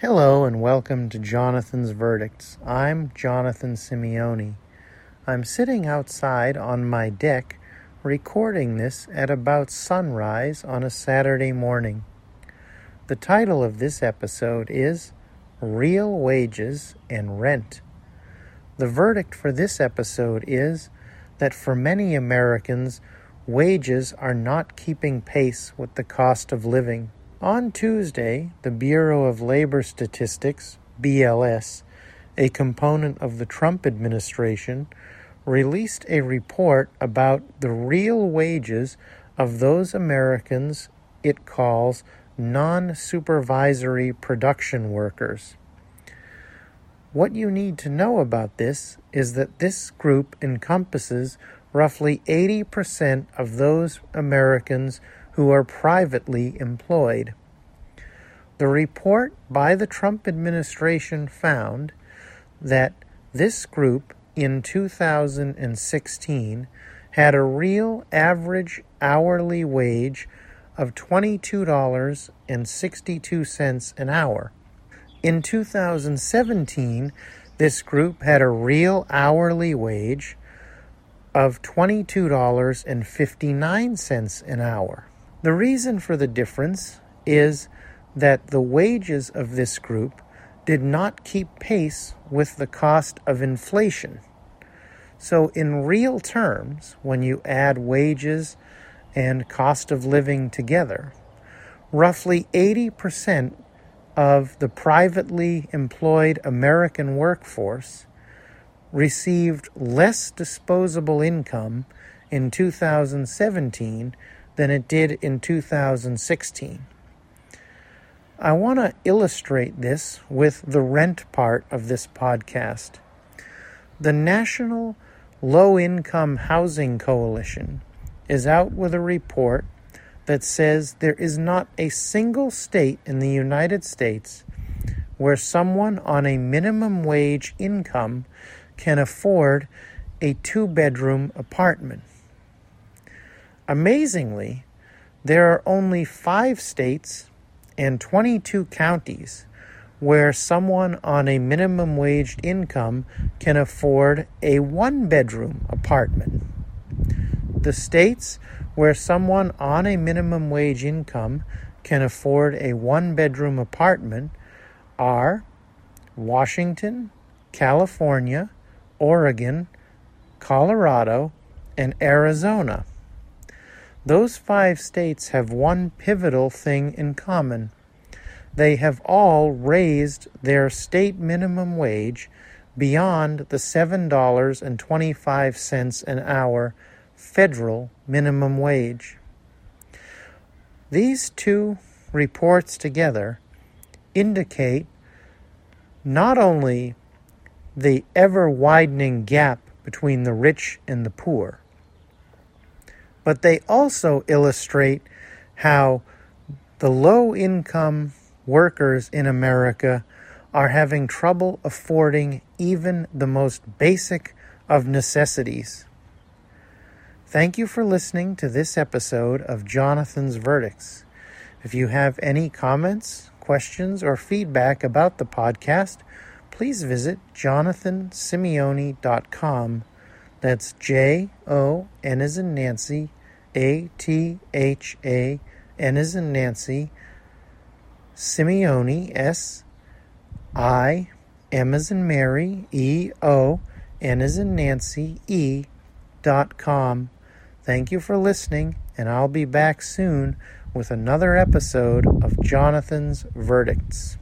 Hello and welcome to Jonathan's Verdicts. I'm Jonathan Simeone. I'm sitting outside on my deck recording this at about sunrise on a Saturday morning. The title of this episode is Real Wages and Rent. The verdict for this episode is that for many Americans, wages are not keeping pace with the cost of living. On Tuesday, the Bureau of Labor Statistics, BLS, a component of the Trump administration, released a report about the real wages of those Americans it calls non supervisory production workers. What you need to know about this is that this group encompasses roughly 80% of those Americans who are privately employed. The report by the Trump administration found that this group in 2016 had a real average hourly wage of $22.62 an hour. In 2017, this group had a real hourly wage of $22.59 an hour. The reason for the difference is that the wages of this group did not keep pace with the cost of inflation. So, in real terms, when you add wages and cost of living together, roughly 80% of the privately employed American workforce received less disposable income in 2017 than it did in 2016. I want to illustrate this with the rent part of this podcast. The National Low Income Housing Coalition is out with a report that says there is not a single state in the United States where someone on a minimum wage income can afford a two bedroom apartment. Amazingly, there are only five states and 22 counties where someone on a minimum wage income can afford a one bedroom apartment. The states where someone on a minimum wage income can afford a one bedroom apartment are Washington, California, Oregon, Colorado, and Arizona. Those five states have one pivotal thing in common. They have all raised their state minimum wage beyond the $7.25 an hour federal minimum wage. These two reports together indicate not only the ever widening gap between the rich and the poor, but they also illustrate how the low income workers in America are having trouble affording even the most basic of necessities. Thank you for listening to this episode of Jonathan's Verdicts. If you have any comments, questions, or feedback about the podcast, please visit jonathansimeone.com that's J O N as in Nancy, A T H A N as in Nancy, Simeone, S I M as in Mary, E O N as in Nancy, E dot com. Thank you for listening, and I'll be back soon with another episode of Jonathan's Verdicts.